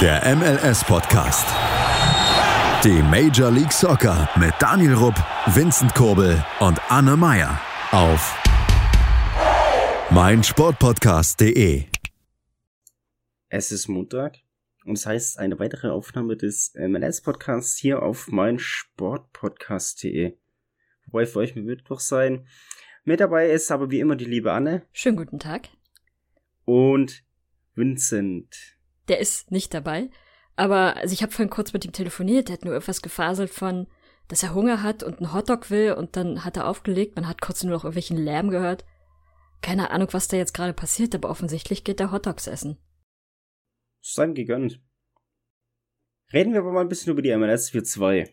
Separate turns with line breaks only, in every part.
Der MLS-Podcast. Die Major League Soccer mit Daniel Rupp, Vincent Kurbel und Anne Meyer auf meinsportpodcast.de.
Es ist Montag und es das heißt eine weitere Aufnahme des MLS-Podcasts hier auf meinsportpodcast.de. Wobei für euch wird doch sein. Mit dabei ist aber wie immer die liebe Anne.
Schönen guten Tag.
Und Vincent.
Der ist nicht dabei. Aber also ich habe vorhin kurz mit ihm telefoniert, der hat nur etwas gefaselt von, dass er Hunger hat und einen Hotdog will und dann hat er aufgelegt, man hat kurz nur noch irgendwelchen Lärm gehört. Keine Ahnung, was da jetzt gerade passiert, aber offensichtlich geht er Hotdogs essen.
Sein gegönnt. Reden wir aber mal ein bisschen über die MLS 4-2.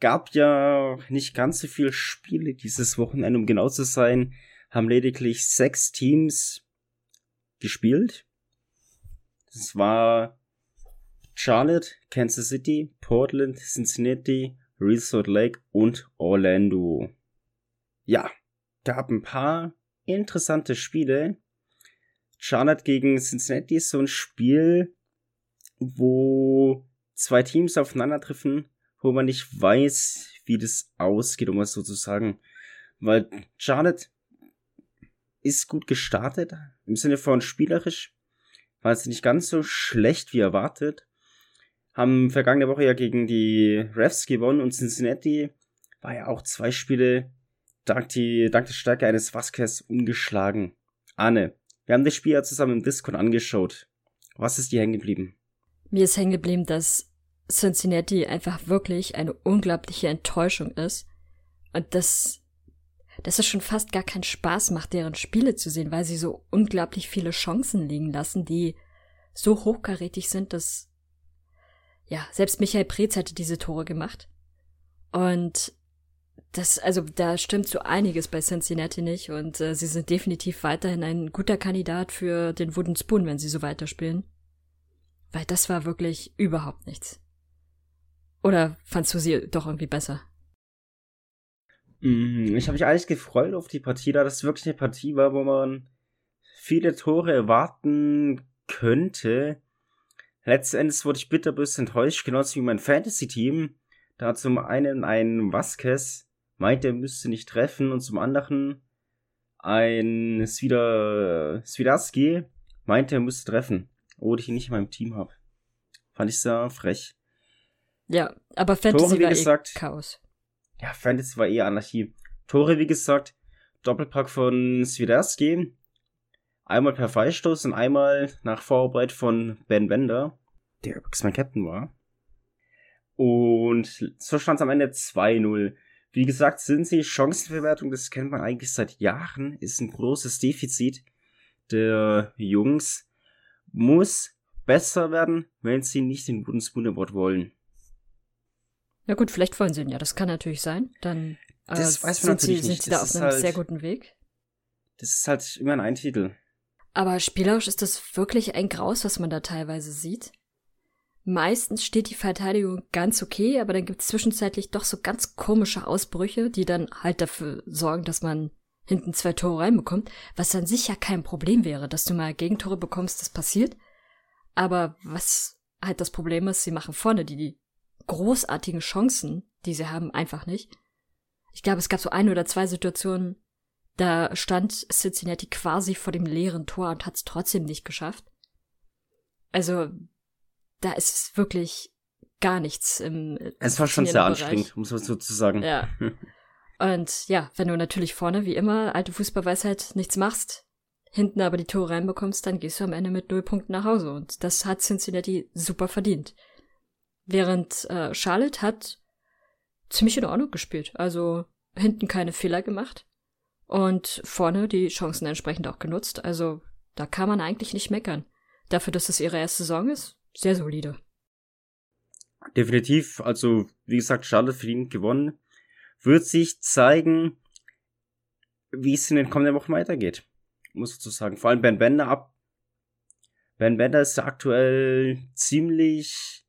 Gab ja nicht ganz so viele Spiele dieses Wochenende, um genau zu sein, haben lediglich sechs Teams gespielt. Das war Charlotte, Kansas City, Portland, Cincinnati, Resort Lake und Orlando. Ja, gab ein paar interessante Spiele. Charlotte gegen Cincinnati ist so ein Spiel, wo zwei Teams aufeinandertreffen, wo man nicht weiß, wie das ausgeht, um es so zu sagen. Weil Charlotte ist gut gestartet, im Sinne von spielerisch, war es nicht ganz so schlecht wie erwartet. Haben vergangene Woche ja gegen die Refs gewonnen und Cincinnati war ja auch zwei Spiele dank, die, dank der Stärke eines Vasquez ungeschlagen. Anne, wir haben das Spiel ja zusammen im Discord angeschaut. Was ist dir hängen geblieben?
Mir ist hängen geblieben, dass Cincinnati einfach wirklich eine unglaubliche Enttäuschung ist. Und dass, dass es schon fast gar keinen Spaß macht, deren Spiele zu sehen, weil sie so unglaublich viele Chancen liegen lassen, die so hochkarätig sind, dass, ja, selbst Michael Preetz hätte diese Tore gemacht. Und das, also da stimmt so einiges bei Cincinnati nicht und äh, sie sind definitiv weiterhin ein guter Kandidat für den Wooden Spoon, wenn sie so weiterspielen. Weil das war wirklich überhaupt nichts. Oder fandst du sie doch irgendwie besser?
Mm, ich habe mich eigentlich gefreut auf die Partie, da das wirklich eine Partie war, wo man viele Tore erwarten könnte. Letzten Endes wurde ich bitterbös enttäuscht, genauso wie mein Fantasy-Team. Da zum einen ein Vasquez meint, er müsste nicht treffen und zum anderen ein Svida, Svidaski meinte, er müsste treffen, obwohl ich ihn nicht in meinem Team habe. Fand ich sehr frech.
Ja, aber Fantasy
Tore, wie
war
gesagt,
eh Chaos.
Ja, Fantasy war eher Anarchie. Tore, wie gesagt, Doppelpack von Swiderski. Einmal per Freistoß und einmal nach Vorarbeit von Ben Bender, der übrigens mein Captain war. Und so stand es am Ende 2-0. Wie gesagt, sind sie Chancenverwertung, das kennt man eigentlich seit Jahren, ist ein großes Defizit der Jungs. Muss besser werden, wenn sie nicht den guten Spoon Award wollen.
Ja gut, vielleicht wollen sie ihn ja, das kann natürlich sein. Dann äh,
Das weiß man
sind, sie,
natürlich
sind
nicht.
sie da auf einem
halt-
sehr guten Weg.
Das ist halt immer ein Titel.
Aber spielerisch ist das wirklich ein Graus, was man da teilweise sieht. Meistens steht die Verteidigung ganz okay, aber dann gibt es zwischenzeitlich doch so ganz komische Ausbrüche, die dann halt dafür sorgen, dass man hinten zwei Tore reinbekommt, was dann sicher kein Problem wäre, dass du mal Gegentore bekommst, das passiert. Aber was halt das Problem ist, sie machen vorne die, die großartigen Chancen, die sie haben, einfach nicht. Ich glaube, es gab so ein oder zwei Situationen, da stand Cincinnati quasi vor dem leeren Tor und hat es trotzdem nicht geschafft. Also, da ist wirklich gar nichts im.
Es war schon sehr
Bereich.
anstrengend, muss man so zu sagen.
Ja. Und ja, wenn du natürlich vorne, wie immer, alte Fußballweisheit, nichts machst, hinten aber die Tore reinbekommst, dann gehst du am Ende mit null Punkten nach Hause. Und das hat Cincinnati super verdient. Während äh, Charlotte hat ziemlich in Ordnung gespielt. Also hinten keine Fehler gemacht. Und vorne die Chancen entsprechend auch genutzt. Also da kann man eigentlich nicht meckern. Dafür, dass es ihre erste Saison ist, sehr solide.
Definitiv, also wie gesagt, Charlotte verdient gewonnen. Wird sich zeigen, wie es in den kommenden Wochen weitergeht. Muss ich so. Vor allem Ben Bender ab. Ben Bender ist aktuell ziemlich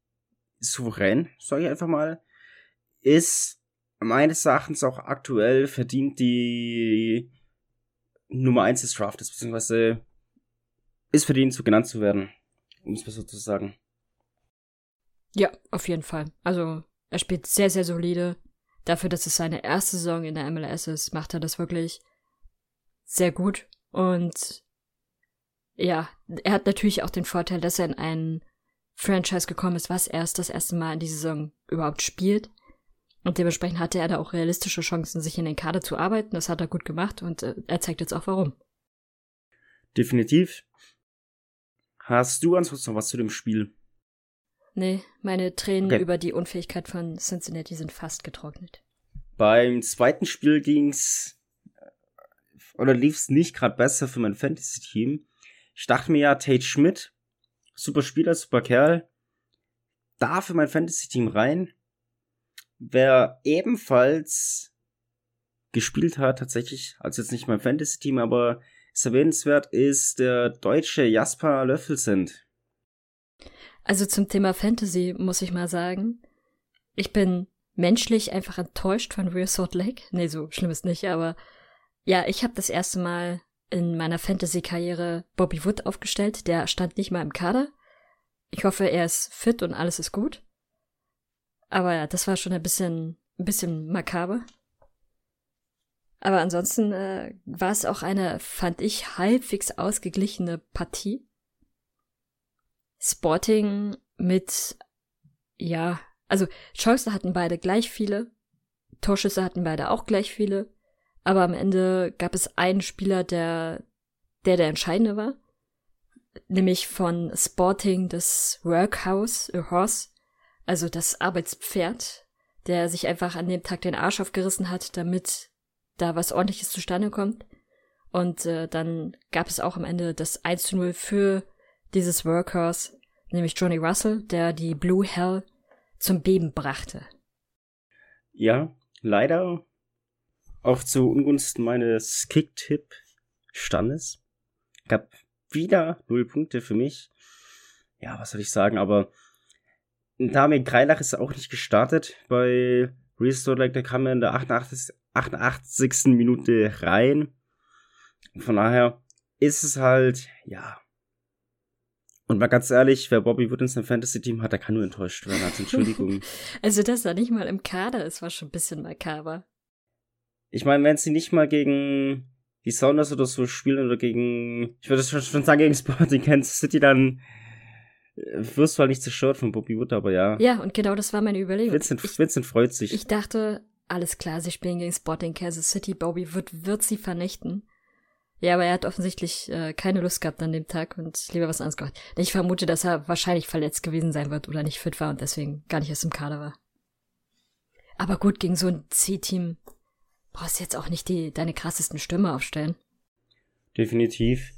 souverän, sage ich einfach mal. Ist meines Erachtens auch aktuell verdient die Nummer 1 des Draftes, beziehungsweise ist verdient, so genannt zu werden. Um es mal so zu sagen.
Ja, auf jeden Fall. Also, er spielt sehr, sehr solide. Dafür, dass es seine erste Saison in der MLS ist, macht er das wirklich sehr gut. Und ja, er hat natürlich auch den Vorteil, dass er in ein Franchise gekommen ist, was erst das erste Mal in dieser Saison überhaupt spielt. Und dementsprechend hatte er da auch realistische Chancen, sich in den Kader zu arbeiten. Das hat er gut gemacht und äh, er zeigt jetzt auch warum.
Definitiv. Hast du ansonsten noch was zu dem Spiel?
Nee, meine Tränen okay. über die Unfähigkeit von Cincinnati sind fast getrocknet.
Beim zweiten Spiel ging's äh, oder lief's nicht gerade besser für mein Fantasy-Team. Ich dachte mir ja, Tate Schmidt, super Spieler, super Kerl, da für mein Fantasy-Team rein. Wer ebenfalls gespielt hat, tatsächlich, also jetzt nicht mein Fantasy-Team, aber ist erwähnenswert, ist der deutsche Jasper Löffelsend.
Also zum Thema Fantasy muss ich mal sagen, ich bin menschlich einfach enttäuscht von Real Salt Lake. Nee, so schlimm ist nicht, aber ja, ich habe das erste Mal in meiner Fantasy-Karriere Bobby Wood aufgestellt. Der stand nicht mal im Kader. Ich hoffe, er ist fit und alles ist gut. Aber ja, das war schon ein bisschen, ein bisschen makaber. Aber ansonsten äh, war es auch eine, fand ich, halbwegs ausgeglichene Partie. Sporting mit, ja, also Chancen hatten beide gleich viele, Torschüsse hatten beide auch gleich viele, aber am Ende gab es einen Spieler, der der, der entscheidende war, nämlich von Sporting das Workhouse, a Horse, also das Arbeitspferd, der sich einfach an dem Tag den Arsch aufgerissen hat, damit da was ordentliches zustande kommt. Und äh, dann gab es auch am Ende das 1 zu 0 für dieses Workhorse, nämlich Johnny Russell, der die Blue Hell zum Beben brachte.
Ja, leider auch zu Ungunsten meines Kick-Tipp-Standes. Gab wieder null Punkte für mich. Ja, was soll ich sagen, aber Damir Greilach ist auch nicht gestartet bei Restore Like, der kam ja in der 88, 88. Minute rein. Von daher ist es halt, ja. Und mal ganz ehrlich, wer Bobby Wood in seinem Fantasy-Team hat, der kann nur enttäuscht werden. Also Entschuldigung.
also, dass er nicht mal im Kader ist, war schon ein bisschen makaber.
Ich meine, wenn sie nicht mal gegen die Sounders oder so spielen oder gegen, ich würde schon sagen, gegen Sporting Kansas City, dann wirst du halt nicht zerstört von Bobby Wood, aber ja.
Ja, und genau das war meine Überlegung.
Vincent, ich, Vincent freut sich.
Ich dachte, alles klar, sie spielen gegen Sporting Kansas City, Bobby Wood wird sie vernichten. Ja, aber er hat offensichtlich äh, keine Lust gehabt an dem Tag und lieber was anderes gemacht. Ich vermute, dass er wahrscheinlich verletzt gewesen sein wird oder nicht fit war und deswegen gar nicht erst im Kader war. Aber gut, gegen so ein C-Team brauchst du jetzt auch nicht die, deine krassesten Stürme aufstellen.
Definitiv.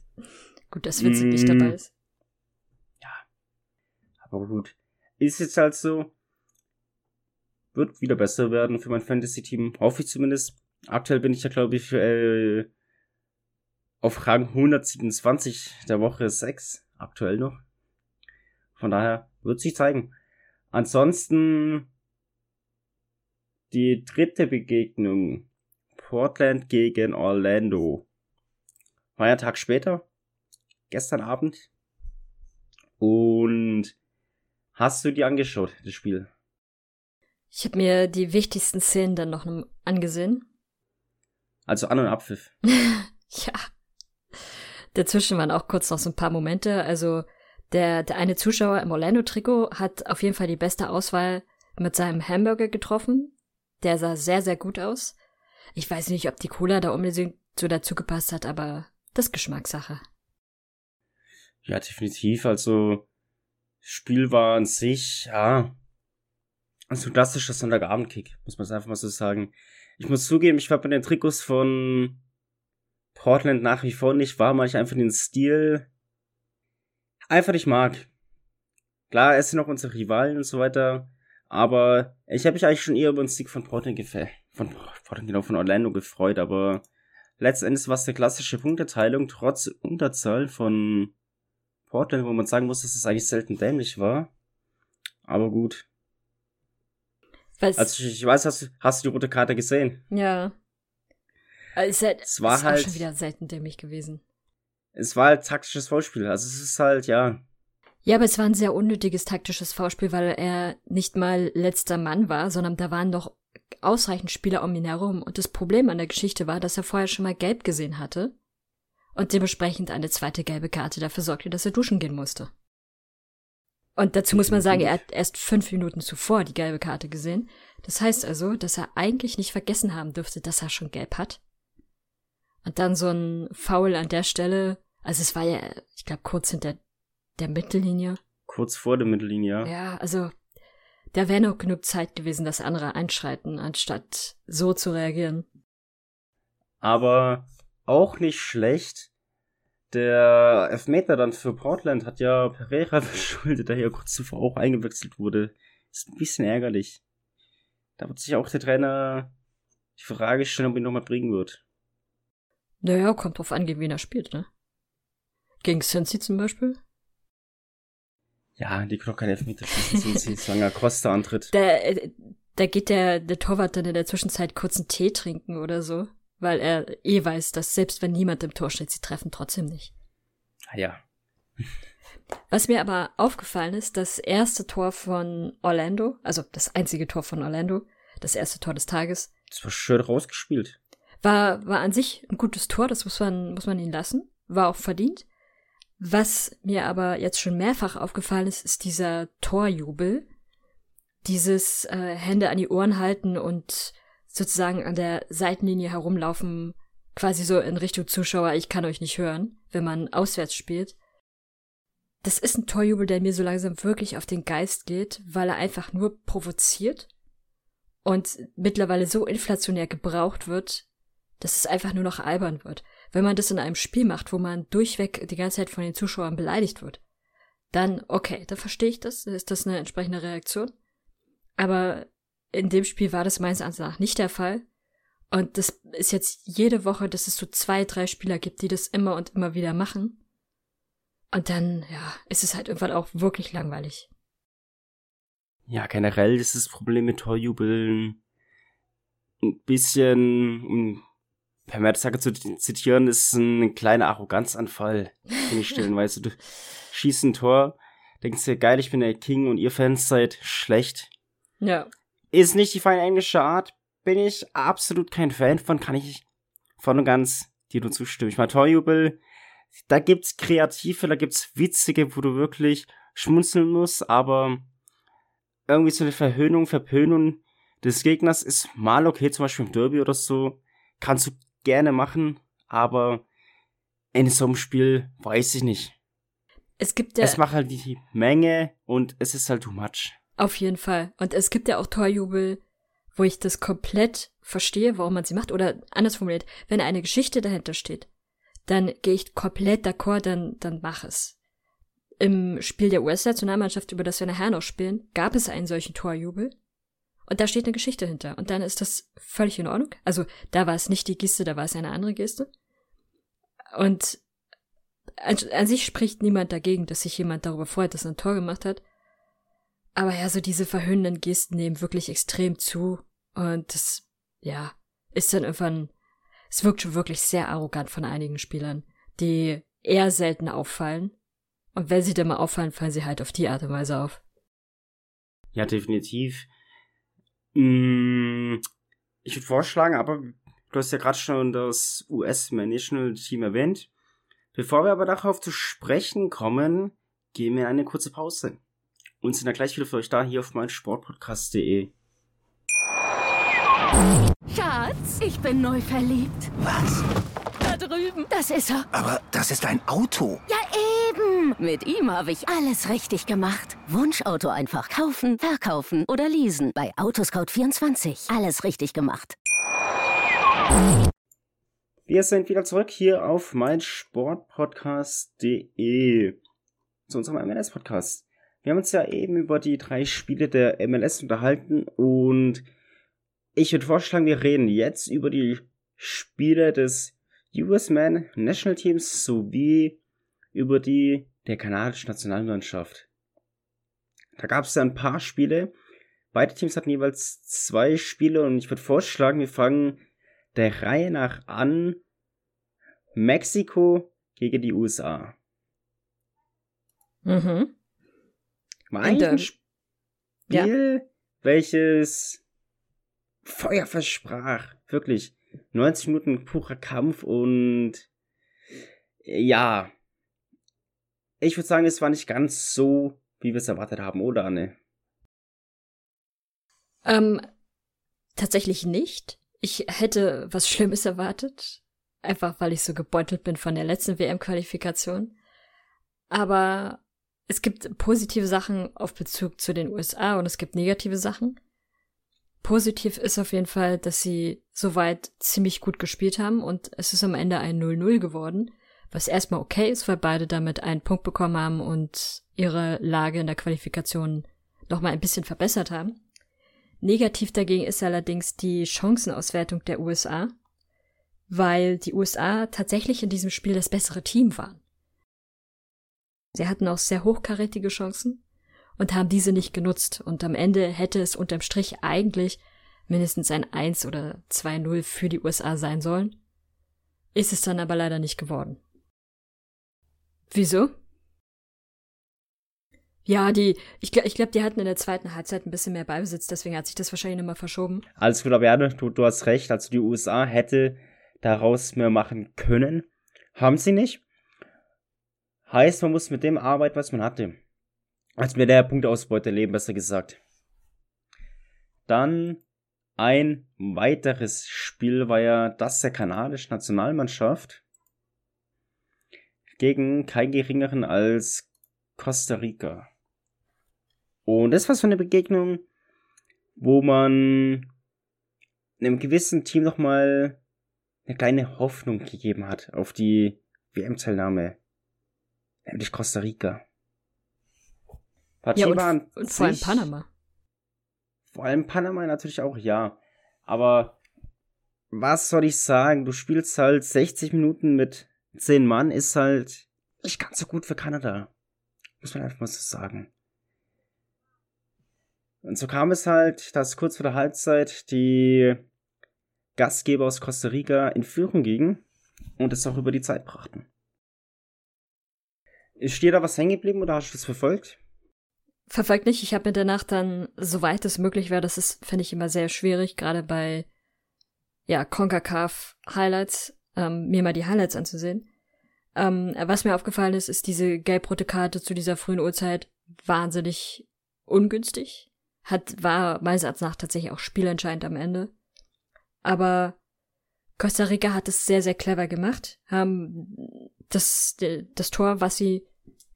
Gut, dass Vincent mm. nicht dabei ist.
Aber gut. Ist jetzt halt so. Wird wieder besser werden für mein Fantasy-Team. Hoffe ich zumindest. Aktuell bin ich ja, glaube ich, äh, auf Rang 127 der Woche 6. Aktuell noch. Von daher wird sich zeigen. Ansonsten die dritte Begegnung. Portland gegen Orlando. War ja ein Tag später. Gestern Abend. Und Hast du die angeschaut, das Spiel?
Ich habe mir die wichtigsten Szenen dann noch angesehen.
Also An- und Abpfiff.
ja. Dazwischen waren auch kurz noch so ein paar Momente. Also der, der eine Zuschauer im Orlando-Trikot hat auf jeden Fall die beste Auswahl mit seinem Hamburger getroffen. Der sah sehr, sehr gut aus. Ich weiß nicht, ob die Cola da unbedingt so dazu gepasst hat, aber das Geschmackssache.
Ja, definitiv. Also Spiel war an sich, ja, so klassischer Sonntagabendkick, muss man es einfach mal so sagen. Ich muss zugeben, ich war bei den Trikots von Portland nach wie vor nicht warm, weil ich einfach den Stil einfach nicht mag. Klar, es sind auch unsere Rivalen und so weiter, aber ich habe mich eigentlich schon eher über den Sieg von Portland gefällt, von genau, von Orlando gefreut, aber letztendlich war es eine klassische Punkteteilung, trotz Unterzahl von Portland, wo man sagen muss, dass es eigentlich selten dämlich war. Aber gut. Was? Also ich, weiß, hast du, hast du die rote Karte gesehen?
Ja. Es, halt, es war halt schon wieder selten dämlich gewesen.
Es war halt taktisches Vollspiel. Also es ist halt, ja.
Ja, aber es war ein sehr unnötiges taktisches Foulspiel, weil er nicht mal letzter Mann war, sondern da waren doch ausreichend Spieler um ihn herum. Und das Problem an der Geschichte war, dass er vorher schon mal gelb gesehen hatte und dementsprechend eine zweite gelbe Karte dafür sorgte, dass er duschen gehen musste. Und dazu muss man sagen, er hat erst fünf Minuten zuvor die gelbe Karte gesehen. Das heißt also, dass er eigentlich nicht vergessen haben dürfte, dass er schon gelb hat. Und dann so ein Foul an der Stelle, also es war ja, ich glaube, kurz hinter der Mittellinie.
Kurz vor der Mittellinie, ja.
Ja, also da wäre noch genug Zeit gewesen, dass andere einschreiten, anstatt so zu reagieren.
Aber auch nicht schlecht. Der Elfmeter dann für Portland hat ja Pereira verschuldet, der hier kurz zuvor auch eingewechselt wurde. Ist ein bisschen ärgerlich. Da wird sich auch der Trainer die Frage stellen, ob ihn nochmal bringen wird.
Naja, kommt drauf an, gegen wen er spielt, ne? Gegen Cincy zum Beispiel?
Ja, die können doch keine Elfmeter schießen, solange Costa antritt.
Da, äh, da geht der, der Torwart dann in der Zwischenzeit kurz einen Tee trinken oder so weil er eh weiß, dass selbst wenn niemand im Tor steht, sie treffen trotzdem nicht.
Ah ja.
Was mir aber aufgefallen ist, das erste Tor von Orlando, also das einzige Tor von Orlando, das erste Tor des Tages.
Das war schön rausgespielt.
War, war an sich ein gutes Tor, das muss man, muss man ihn lassen. War auch verdient. Was mir aber jetzt schon mehrfach aufgefallen ist, ist dieser Torjubel. Dieses äh, Hände an die Ohren halten und sozusagen an der Seitenlinie herumlaufen, quasi so in Richtung Zuschauer, ich kann euch nicht hören, wenn man auswärts spielt. Das ist ein Torjubel, der mir so langsam wirklich auf den Geist geht, weil er einfach nur provoziert und mittlerweile so inflationär gebraucht wird, dass es einfach nur noch albern wird. Wenn man das in einem Spiel macht, wo man durchweg die ganze Zeit von den Zuschauern beleidigt wird, dann okay, da verstehe ich das, ist das eine entsprechende Reaktion. Aber in dem Spiel war das meines Erachtens nach nicht der Fall. Und das ist jetzt jede Woche, dass es so zwei, drei Spieler gibt, die das immer und immer wieder machen. Und dann, ja, ist es halt irgendwann auch wirklich langweilig.
Ja, generell ist das Problem mit Torjubeln ein bisschen, um per Mertesacker zu zitieren, ist ein kleiner Arroganzanfall, den ich stellen, weißt du, schießt ein Tor, denkst dir, geil, ich bin der King und ihr Fans seid schlecht.
Ja.
Ist nicht die feine englische Art, bin ich absolut kein Fan von, kann ich voll und ganz dir nur zustimmen. Ich meine, Torjubel, da gibt's kreative, da gibt's witzige, wo du wirklich schmunzeln musst, aber irgendwie so eine Verhöhnung, Verpönung des Gegners ist mal okay, zum Beispiel im Derby oder so, kannst du gerne machen, aber in so einem Spiel weiß ich nicht.
Es gibt ja.
Es macht halt die Menge und es ist halt too much.
Auf jeden Fall. Und es gibt ja auch Torjubel, wo ich das komplett verstehe, warum man sie macht. Oder anders formuliert, wenn eine Geschichte dahinter steht, dann gehe ich komplett d'accord, dann, dann mach es. Im Spiel der US-Nationalmannschaft, über das wir nachher noch spielen, gab es einen solchen Torjubel. Und da steht eine Geschichte hinter. Und dann ist das völlig in Ordnung. Also da war es nicht die Geste, da war es eine andere Geste. Und an, an sich spricht niemand dagegen, dass sich jemand darüber freut, dass er ein Tor gemacht hat. Aber ja, so diese verhöhnenden Gesten nehmen wirklich extrem zu. Und das, ja, ist dann irgendwann, es wirkt schon wirklich sehr arrogant von einigen Spielern, die eher selten auffallen. Und wenn sie dann mal auffallen, fallen sie halt auf die Art und Weise auf.
Ja, definitiv. Mm, ich würde vorschlagen, aber du hast ja gerade schon das US-National Team erwähnt. Bevor wir aber darauf zu sprechen kommen, gehen wir in eine kurze Pause und sind dann gleich wieder für euch da hier auf meinsportpodcast.de.
Schatz, ich bin neu verliebt.
Was?
Da drüben. Das ist er.
Aber das ist ein Auto.
Ja, eben. Mit ihm habe ich alles richtig gemacht. Wunschauto einfach kaufen, verkaufen oder leasen. Bei Autoscout24. Alles richtig gemacht.
Wir sind wieder zurück hier auf meinsportpodcast.de zu unserem MLS-Podcast. Wir haben uns ja eben über die drei Spiele der MLS unterhalten und ich würde vorschlagen, wir reden jetzt über die Spiele des US Man National Teams sowie über die der kanadischen Nationalmannschaft. Da gab es ja ein paar Spiele. Beide Teams hatten jeweils zwei Spiele und ich würde vorschlagen, wir fangen der Reihe nach an. Mexiko gegen die USA.
Mhm.
War eigentlich ein Spiel, ja. welches Feuer versprach. Wirklich. 90 Minuten purer Kampf und ja. Ich würde sagen, es war nicht ganz so, wie wir es erwartet haben, oder Anne?
Ähm, tatsächlich nicht. Ich hätte was Schlimmes erwartet. Einfach weil ich so gebeutelt bin von der letzten WM-Qualifikation. Aber es gibt positive Sachen auf Bezug zu den USA und es gibt negative Sachen. Positiv ist auf jeden Fall, dass sie soweit ziemlich gut gespielt haben und es ist am Ende ein 0-0 geworden, was erstmal okay ist, weil beide damit einen Punkt bekommen haben und ihre Lage in der Qualifikation nochmal ein bisschen verbessert haben. Negativ dagegen ist allerdings die Chancenauswertung der USA, weil die USA tatsächlich in diesem Spiel das bessere Team waren. Sie hatten auch sehr hochkarätige Chancen und haben diese nicht genutzt. Und am Ende hätte es unterm Strich eigentlich mindestens ein 1 oder 2-0 für die USA sein sollen. Ist es dann aber leider nicht geworden. Wieso? Ja, die, ich, ich glaube, die hatten in der zweiten Halbzeit ein bisschen mehr Ballbesitz, deswegen hat sich das wahrscheinlich nochmal verschoben.
Alles gut, aber ja, du, du hast recht. Also die USA hätte daraus mehr machen können. Haben sie nicht. Heißt, man muss mit dem arbeiten, was man hatte. Als mit der Punktausbeute leben, besser gesagt. Dann ein weiteres Spiel war ja das der kanadischen Nationalmannschaft gegen keinen geringeren als Costa Rica. Und das war so eine Begegnung, wo man einem gewissen Team nochmal eine kleine Hoffnung gegeben hat auf die WM-Teilnahme. Nämlich Costa Rica.
Partie ja, und, und vor allem Panama.
Vor allem Panama natürlich auch, ja. Aber was soll ich sagen? Du spielst halt 60 Minuten mit 10 Mann, ist halt nicht ganz so gut für Kanada. Muss man einfach mal so sagen. Und so kam es halt, dass kurz vor der Halbzeit die Gastgeber aus Costa Rica in Führung gingen und es auch über die Zeit brachten. Ist dir da was hängen geblieben oder hast du das verfolgt?
Verfolgt nicht. Ich habe mir danach dann, soweit es möglich wäre, das ist, finde ich immer sehr schwierig, gerade bei, ja, CONCACAF Highlights, ähm, mir mal die Highlights anzusehen. Ähm, was mir aufgefallen ist, ist diese gelb-rote Karte zu dieser frühen Uhrzeit wahnsinnig ungünstig. Hat, war meines Erachtens nach tatsächlich auch spielentscheidend am Ende. Aber Costa Rica hat es sehr, sehr clever gemacht, haben das, das Tor, was sie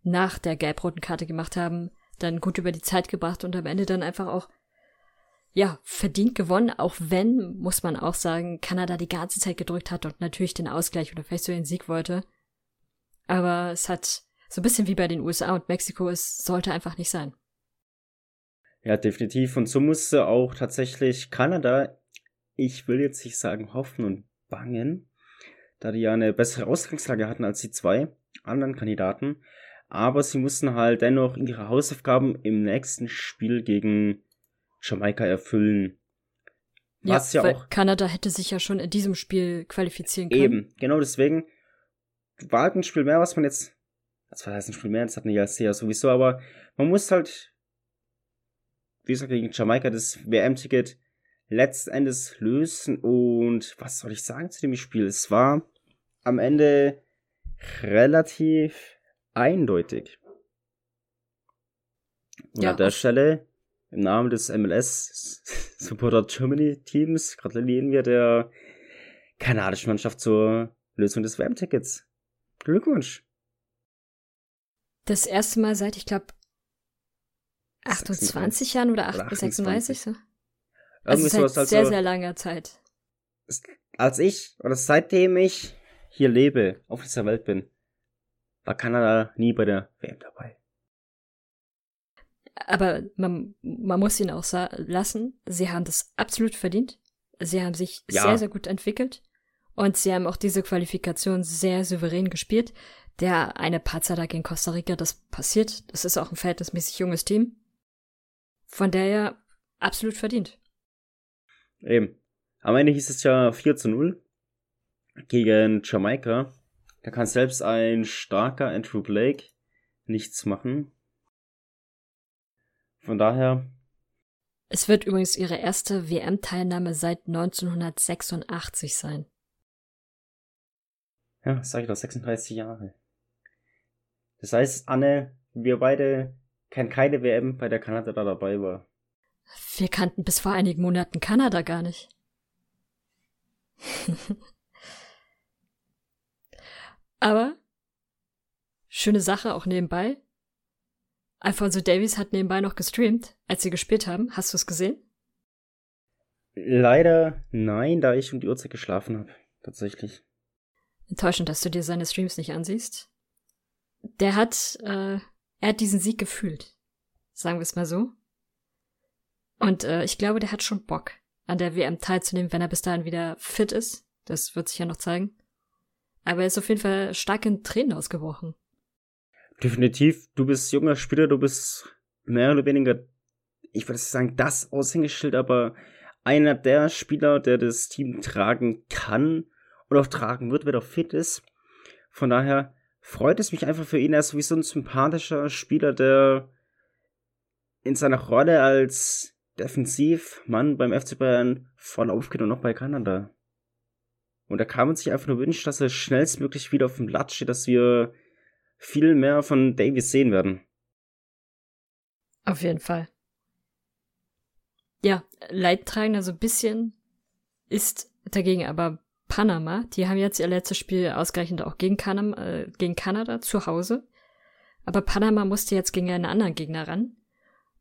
nach der gelb-roten Karte gemacht haben, dann gut über die Zeit gebracht und am Ende dann einfach auch, ja, verdient gewonnen, auch wenn, muss man auch sagen, Kanada die ganze Zeit gedrückt hat und natürlich den Ausgleich oder vielleicht so den Sieg wollte. Aber es hat so ein bisschen wie bei den USA und Mexiko, es sollte einfach nicht sein.
Ja, definitiv. Und so musste auch tatsächlich Kanada, ich will jetzt nicht sagen hoffen und bangen, da die ja eine bessere Ausgangslage hatten als die zwei anderen Kandidaten aber sie mussten halt dennoch ihre Hausaufgaben im nächsten Spiel gegen Jamaika erfüllen.
Was ja, ja auch. Kanada hätte sich ja schon in diesem Spiel qualifizieren können. Eben,
genau deswegen war halt ein Spiel mehr, was man jetzt. Das war heißt ein Spiel mehr, das hatten die ja sehr sowieso, aber man muss halt, wie gesagt, gegen Jamaika das WM-Ticket letzten Endes lösen und was soll ich sagen zu dem Spiel? Es war am Ende relativ eindeutig. Und ja, an der Stelle, im Namen des MLS Supporter Germany Teams, gratulieren wir der kanadischen Mannschaft zur Lösung des WM-Tickets. Glückwunsch.
Das erste Mal seit, ich glaube, 28 Jahren oder, 8, oder 36 so? Also seit sowas also, sehr, sehr langer Zeit.
Als ich, oder seitdem ich hier lebe, auf dieser Welt bin, war Kanada nie bei der WM dabei.
Aber man, man muss ihn auch lassen, sie haben das absolut verdient. Sie haben sich ja. sehr, sehr gut entwickelt. Und sie haben auch diese Qualifikation sehr souverän gespielt. Der eine Patzer da gegen Costa Rica, das passiert. Das ist auch ein verhältnismäßig junges Team. Von daher absolut verdient.
Eben. Am Ende hieß es ja 4 zu 0 gegen Jamaika. Da kann selbst ein starker Andrew Blake nichts machen. Von daher.
Es wird übrigens ihre erste WM-Teilnahme seit 1986 sein.
Ja, sag ich doch, 36 Jahre. Das heißt, Anne, wir beide kennen keine WM, bei der Kanada da dabei war.
Wir kannten bis vor einigen Monaten Kanada gar nicht. Aber schöne Sache auch nebenbei. Alfonso Davies hat nebenbei noch gestreamt, als sie gespielt haben. Hast du es gesehen?
Leider nein, da ich um die Uhrzeit geschlafen habe. Tatsächlich.
Enttäuschend, dass du dir seine Streams nicht ansiehst. Der hat, äh, er hat diesen Sieg gefühlt. Sagen wir es mal so. Und äh, ich glaube, der hat schon Bock, an der WM teilzunehmen, wenn er bis dahin wieder fit ist. Das wird sich ja noch zeigen. Aber er ist auf jeden Fall stark in Tränen ausgebrochen.
Definitiv, du bist junger Spieler, du bist mehr oder weniger, ich würde sagen, das Aushängeschild, aber einer der Spieler, der das Team tragen kann und auch tragen wird, wenn er fit ist. Von daher freut es mich einfach für ihn. Er ist wie so ein sympathischer Spieler, der in seiner Rolle als Defensivmann beim FC Bayern voll aufgeht und noch bei Kanada. Und da kann man sich einfach nur wünschen, dass er schnellstmöglich wieder auf dem Blatt steht, dass wir viel mehr von Davis sehen werden.
Auf jeden Fall. Ja, leidtragender so ein bisschen ist dagegen aber Panama. Die haben jetzt ihr letztes Spiel ausgerechnet auch gegen, Kanam, äh, gegen Kanada zu Hause. Aber Panama musste jetzt gegen einen anderen Gegner ran.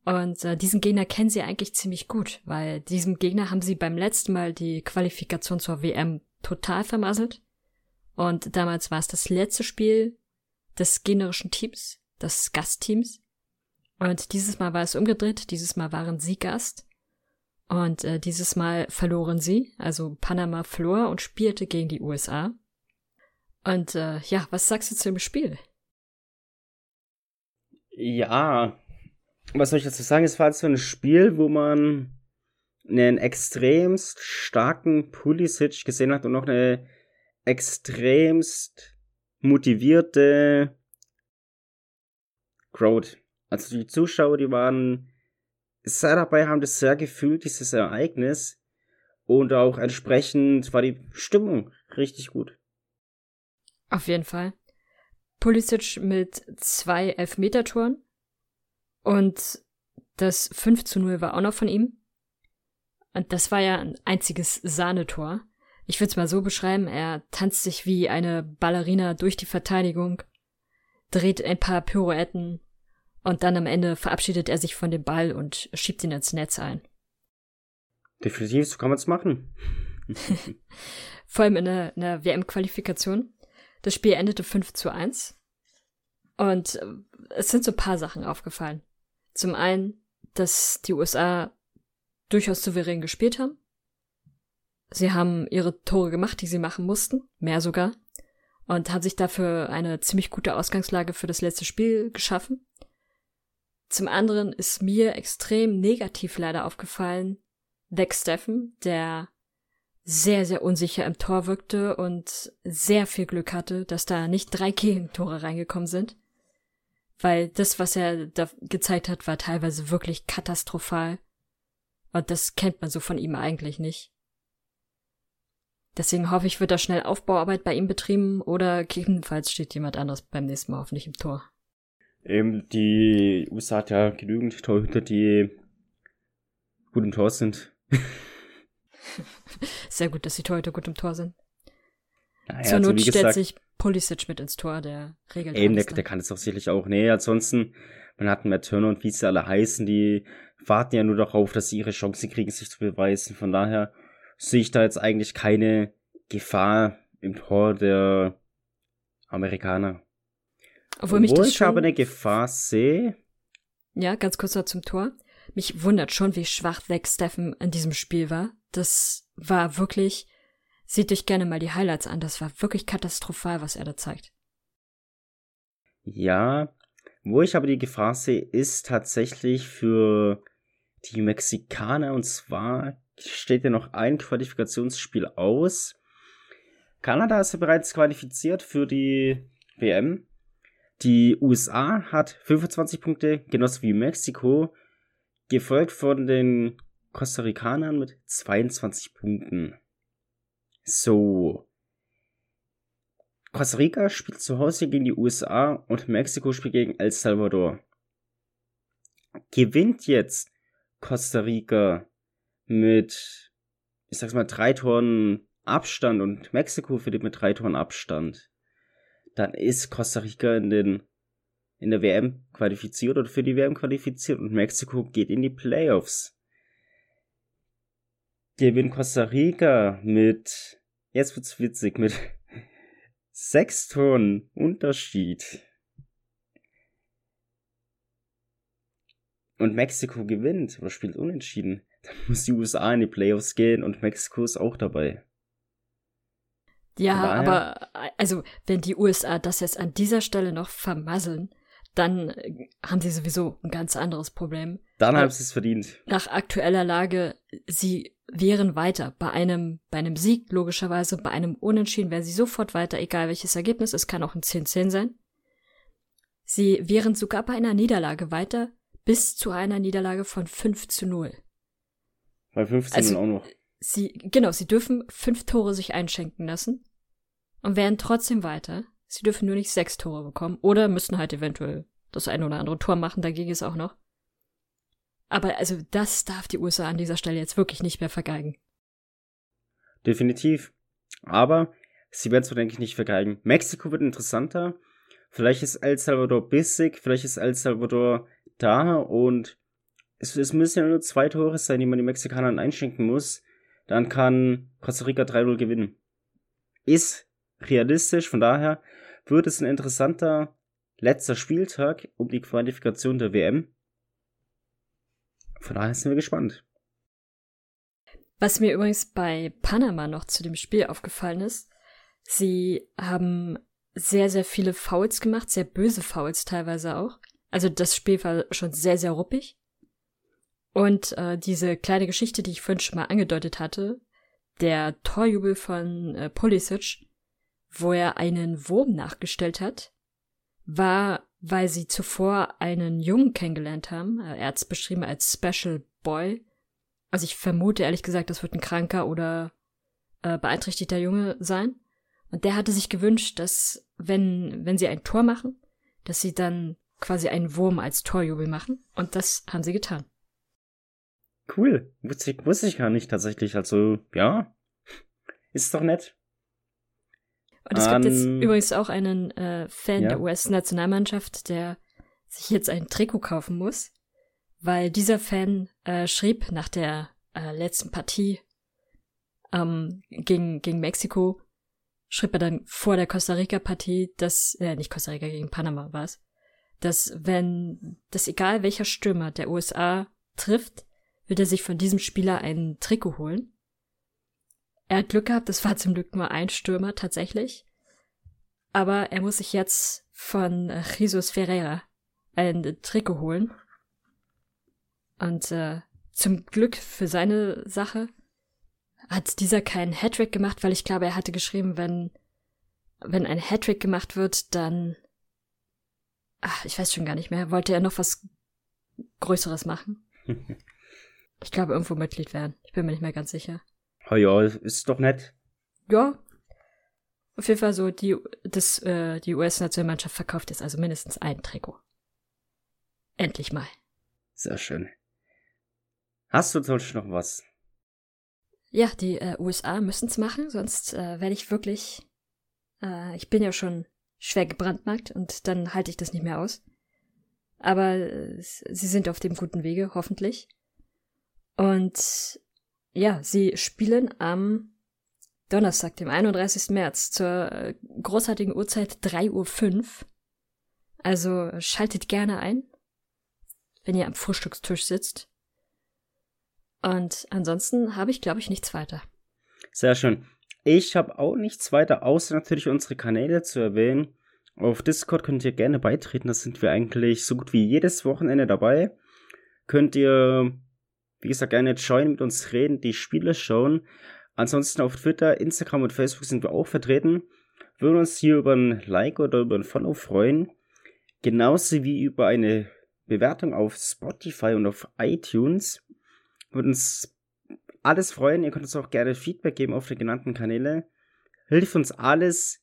Und äh, diesen Gegner kennen sie eigentlich ziemlich gut, weil diesem Gegner haben sie beim letzten Mal die Qualifikation zur WM total vermasselt. Und damals war es das letzte Spiel des gegnerischen Teams, des Gastteams. Und dieses Mal war es umgedreht, dieses Mal waren sie Gast. Und äh, dieses Mal verloren sie, also Panama verlor und spielte gegen die USA. Und äh, ja, was sagst du zu dem Spiel?
Ja, was soll ich dazu sagen? Es war so ein Spiel, wo man einen extremst starken Pulisic gesehen hat und noch eine extremst motivierte Crowd. Also die Zuschauer, die waren sehr dabei, haben das sehr gefühlt, dieses Ereignis. Und auch entsprechend war die Stimmung richtig gut.
Auf jeden Fall. Pulisic mit zwei Elfmetertoren. Und das 5 zu 0 war auch noch von ihm. Und das war ja ein einziges Sahnetor. Ich würde es mal so beschreiben, er tanzt sich wie eine Ballerina durch die Verteidigung, dreht ein paar Pirouetten und dann am Ende verabschiedet er sich von dem Ball und schiebt ihn ins Netz ein.
Definitiv, so kann man es machen.
Vor allem in der, der WM-Qualifikation. Das Spiel endete 5 zu 1. Und äh, es sind so ein paar Sachen aufgefallen. Zum einen, dass die USA durchaus souverän gespielt haben. Sie haben ihre Tore gemacht, die sie machen mussten, mehr sogar, und haben sich dafür eine ziemlich gute Ausgangslage für das letzte Spiel geschaffen. Zum anderen ist mir extrem negativ leider aufgefallen, Deck Steffen, der sehr, sehr unsicher im Tor wirkte und sehr viel Glück hatte, dass da nicht drei Gegentore reingekommen sind. Weil das, was er da gezeigt hat, war teilweise wirklich katastrophal. Und das kennt man so von ihm eigentlich nicht. Deswegen hoffe ich, wird da schnell Aufbauarbeit bei ihm betrieben oder gegebenenfalls steht jemand anderes beim nächsten Mal hoffentlich im Tor.
Eben, die USA hat ja genügend Torhüter, die gut im Tor sind.
Sehr gut, dass die Torhüter gut im Tor sind.
Naja,
Zur
also
Not stellt
gesagt,
sich Pulisic mit ins Tor, der regelt
Eben, der,
alles
der kann es doch sicherlich auch. Nee, ansonsten, man hat Matt Turner und wie sie alle heißen, die warten ja nur darauf, dass sie ihre Chance kriegen, sich zu beweisen. Von daher sehe ich da jetzt eigentlich keine Gefahr im Tor der Amerikaner.
Obwohl mich
Obwohl
das
ich aber eine Gefahr sehe.
ja, ganz kurz noch zum Tor. Mich wundert schon, wie schwach Zach Steffen in diesem Spiel war. Das war wirklich, seht euch gerne mal die Highlights an, das war wirklich katastrophal, was er da zeigt.
Ja, wo ich aber die Gefahr sehe, ist tatsächlich für die Mexikaner und zwar steht ja noch ein Qualifikationsspiel aus. Kanada ist ja bereits qualifiziert für die WM. Die USA hat 25 Punkte, genauso wie Mexiko. Gefolgt von den Costa Ricanern mit 22 Punkten. So. Costa Rica spielt zu Hause gegen die USA und Mexiko spielt gegen El Salvador. Gewinnt jetzt Costa Rica mit, ich sag's mal, drei Toren Abstand und Mexiko verliert mit drei Toren Abstand, dann ist Costa Rica in den in der WM qualifiziert oder für die WM qualifiziert und Mexiko geht in die Playoffs. Gewinnt Costa Rica mit, jetzt wird's witzig, mit sechs Toren Unterschied. Und Mexiko gewinnt oder spielt unentschieden. Dann muss die USA in die Playoffs gehen und Mexiko ist auch dabei.
Ja, aber also wenn die USA das jetzt an dieser Stelle noch vermasseln, dann äh, haben sie sowieso ein ganz anderes Problem.
Dann haben sie es verdient.
Nach aktueller Lage, sie wären weiter. Bei einem, bei einem Sieg, logischerweise, bei einem Unentschieden wären sie sofort weiter, egal welches Ergebnis. Es kann auch ein 10-10 sein. Sie wären sogar bei einer Niederlage weiter, bis zu einer Niederlage von 5 zu 0.
Bei 15 also, auch noch.
Sie, genau, sie dürfen fünf Tore sich einschenken lassen und werden trotzdem weiter. Sie dürfen nur nicht sechs Tore bekommen oder müssen halt eventuell das ein oder andere Tor machen, dagegen ist auch noch. Aber also das darf die USA an dieser Stelle jetzt wirklich nicht mehr vergeigen.
Definitiv. Aber sie werden es denke ich, nicht vergeigen. Mexiko wird interessanter. Vielleicht ist El Salvador bissig, vielleicht ist El Salvador da und es, es müssen ja nur zwei Tore sein, die man den Mexikanern einschenken muss. Dann kann Costa Rica 3-0 gewinnen. Ist realistisch. Von daher wird es ein interessanter letzter Spieltag um die Qualifikation der WM. Von daher sind wir gespannt.
Was mir übrigens bei Panama noch zu dem Spiel aufgefallen ist, sie haben sehr, sehr viele Fouls gemacht, sehr böse Fouls teilweise auch. Also das Spiel war schon sehr, sehr ruppig. Und äh, diese kleine Geschichte, die ich vorhin schon mal angedeutet hatte, der Torjubel von äh, Pulisic, wo er einen Wurm nachgestellt hat, war, weil sie zuvor einen Jungen kennengelernt haben. Äh, er hat es beschrieben als Special Boy. Also ich vermute ehrlich gesagt, das wird ein kranker oder äh, beeinträchtigter Junge sein. Und der hatte sich gewünscht, dass wenn, wenn sie ein Tor machen, dass sie dann quasi einen Wurm als Torjubel machen. Und das haben sie getan.
Cool. Wusste ich, wusste ich gar nicht tatsächlich. Also, ja. Ist doch nett.
Und es um, gibt jetzt übrigens auch einen äh, Fan ja. der US-Nationalmannschaft, der sich jetzt ein Trikot kaufen muss, weil dieser Fan äh, schrieb nach der äh, letzten Partie ähm, gegen, gegen Mexiko, schrieb er dann vor der Costa Rica-Partie, dass, äh, nicht Costa Rica gegen Panama war es, dass wenn, dass egal welcher Stürmer der USA trifft, wird er sich von diesem Spieler ein Trikot holen. Er hat Glück gehabt, es war zum Glück nur ein Stürmer tatsächlich. Aber er muss sich jetzt von Jesus Ferreira ein Trikot holen. Und äh, zum Glück für seine Sache hat dieser keinen Hattrick gemacht, weil ich glaube, er hatte geschrieben, wenn, wenn ein Hattrick gemacht wird, dann. Ach, ich weiß schon gar nicht mehr. Wollte er noch was Größeres machen? ich glaube, irgendwo Mitglied werden. Ich bin mir nicht mehr ganz sicher.
Oh ja, ist doch nett.
Ja. Auf jeden Fall so, die, das, äh, die US-Nationalmannschaft verkauft jetzt also mindestens ein Trikot. Endlich mal.
Sehr schön. Hast du sonst noch was?
Ja, die äh, USA müssen's machen, sonst äh, werde ich wirklich. Äh, ich bin ja schon schwer gebrandmarkt und dann halte ich das nicht mehr aus. Aber äh, sie sind auf dem guten Wege, hoffentlich. Und ja, sie spielen am Donnerstag, dem 31. März, zur äh, großartigen Uhrzeit 3.05 Uhr. Also schaltet gerne ein, wenn ihr am Frühstückstisch sitzt. Und ansonsten habe ich, glaube ich, nichts weiter.
Sehr schön. Ich habe auch nichts weiter, außer natürlich unsere Kanäle zu erwähnen. Auf Discord könnt ihr gerne beitreten, da sind wir eigentlich so gut wie jedes Wochenende dabei. Könnt ihr wie gesagt, gerne join, mit uns reden, die Spiele schauen. Ansonsten auf Twitter, Instagram und Facebook sind wir auch vertreten. Würden uns hier über ein Like oder über ein Follow freuen. Genauso wie über eine Bewertung auf Spotify und auf iTunes. Würde uns alles freuen. Ihr könnt uns auch gerne Feedback geben auf den genannten Kanäle. Hilft uns alles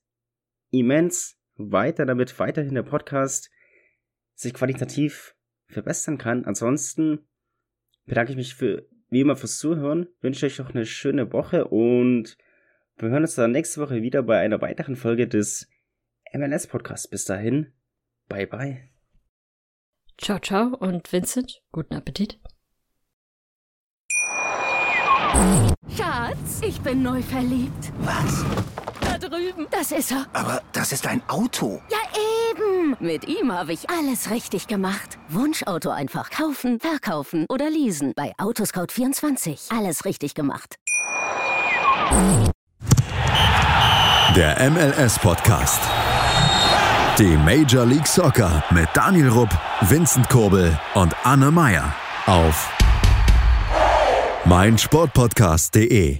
immens weiter, damit weiterhin der Podcast sich qualitativ verbessern kann. Ansonsten bedanke ich mich für, wie immer fürs Zuhören, wünsche euch noch eine schöne Woche und wir hören uns dann nächste Woche wieder bei einer weiteren Folge des MLS Podcasts. Bis dahin, bye bye.
Ciao, ciao und Vincent, guten Appetit.
Schatz, ich bin neu verliebt.
Was?
Da drüben. Das ist er.
Aber das ist ein Auto.
Ja, eben. Mit ihm habe ich alles richtig gemacht. Wunschauto einfach kaufen, verkaufen oder leasen. Bei Autoscout24. Alles richtig gemacht.
Der MLS Podcast. Die Major League Soccer mit Daniel Rupp, Vincent Kurbel und Anne Meyer auf meinsportpodcast.de.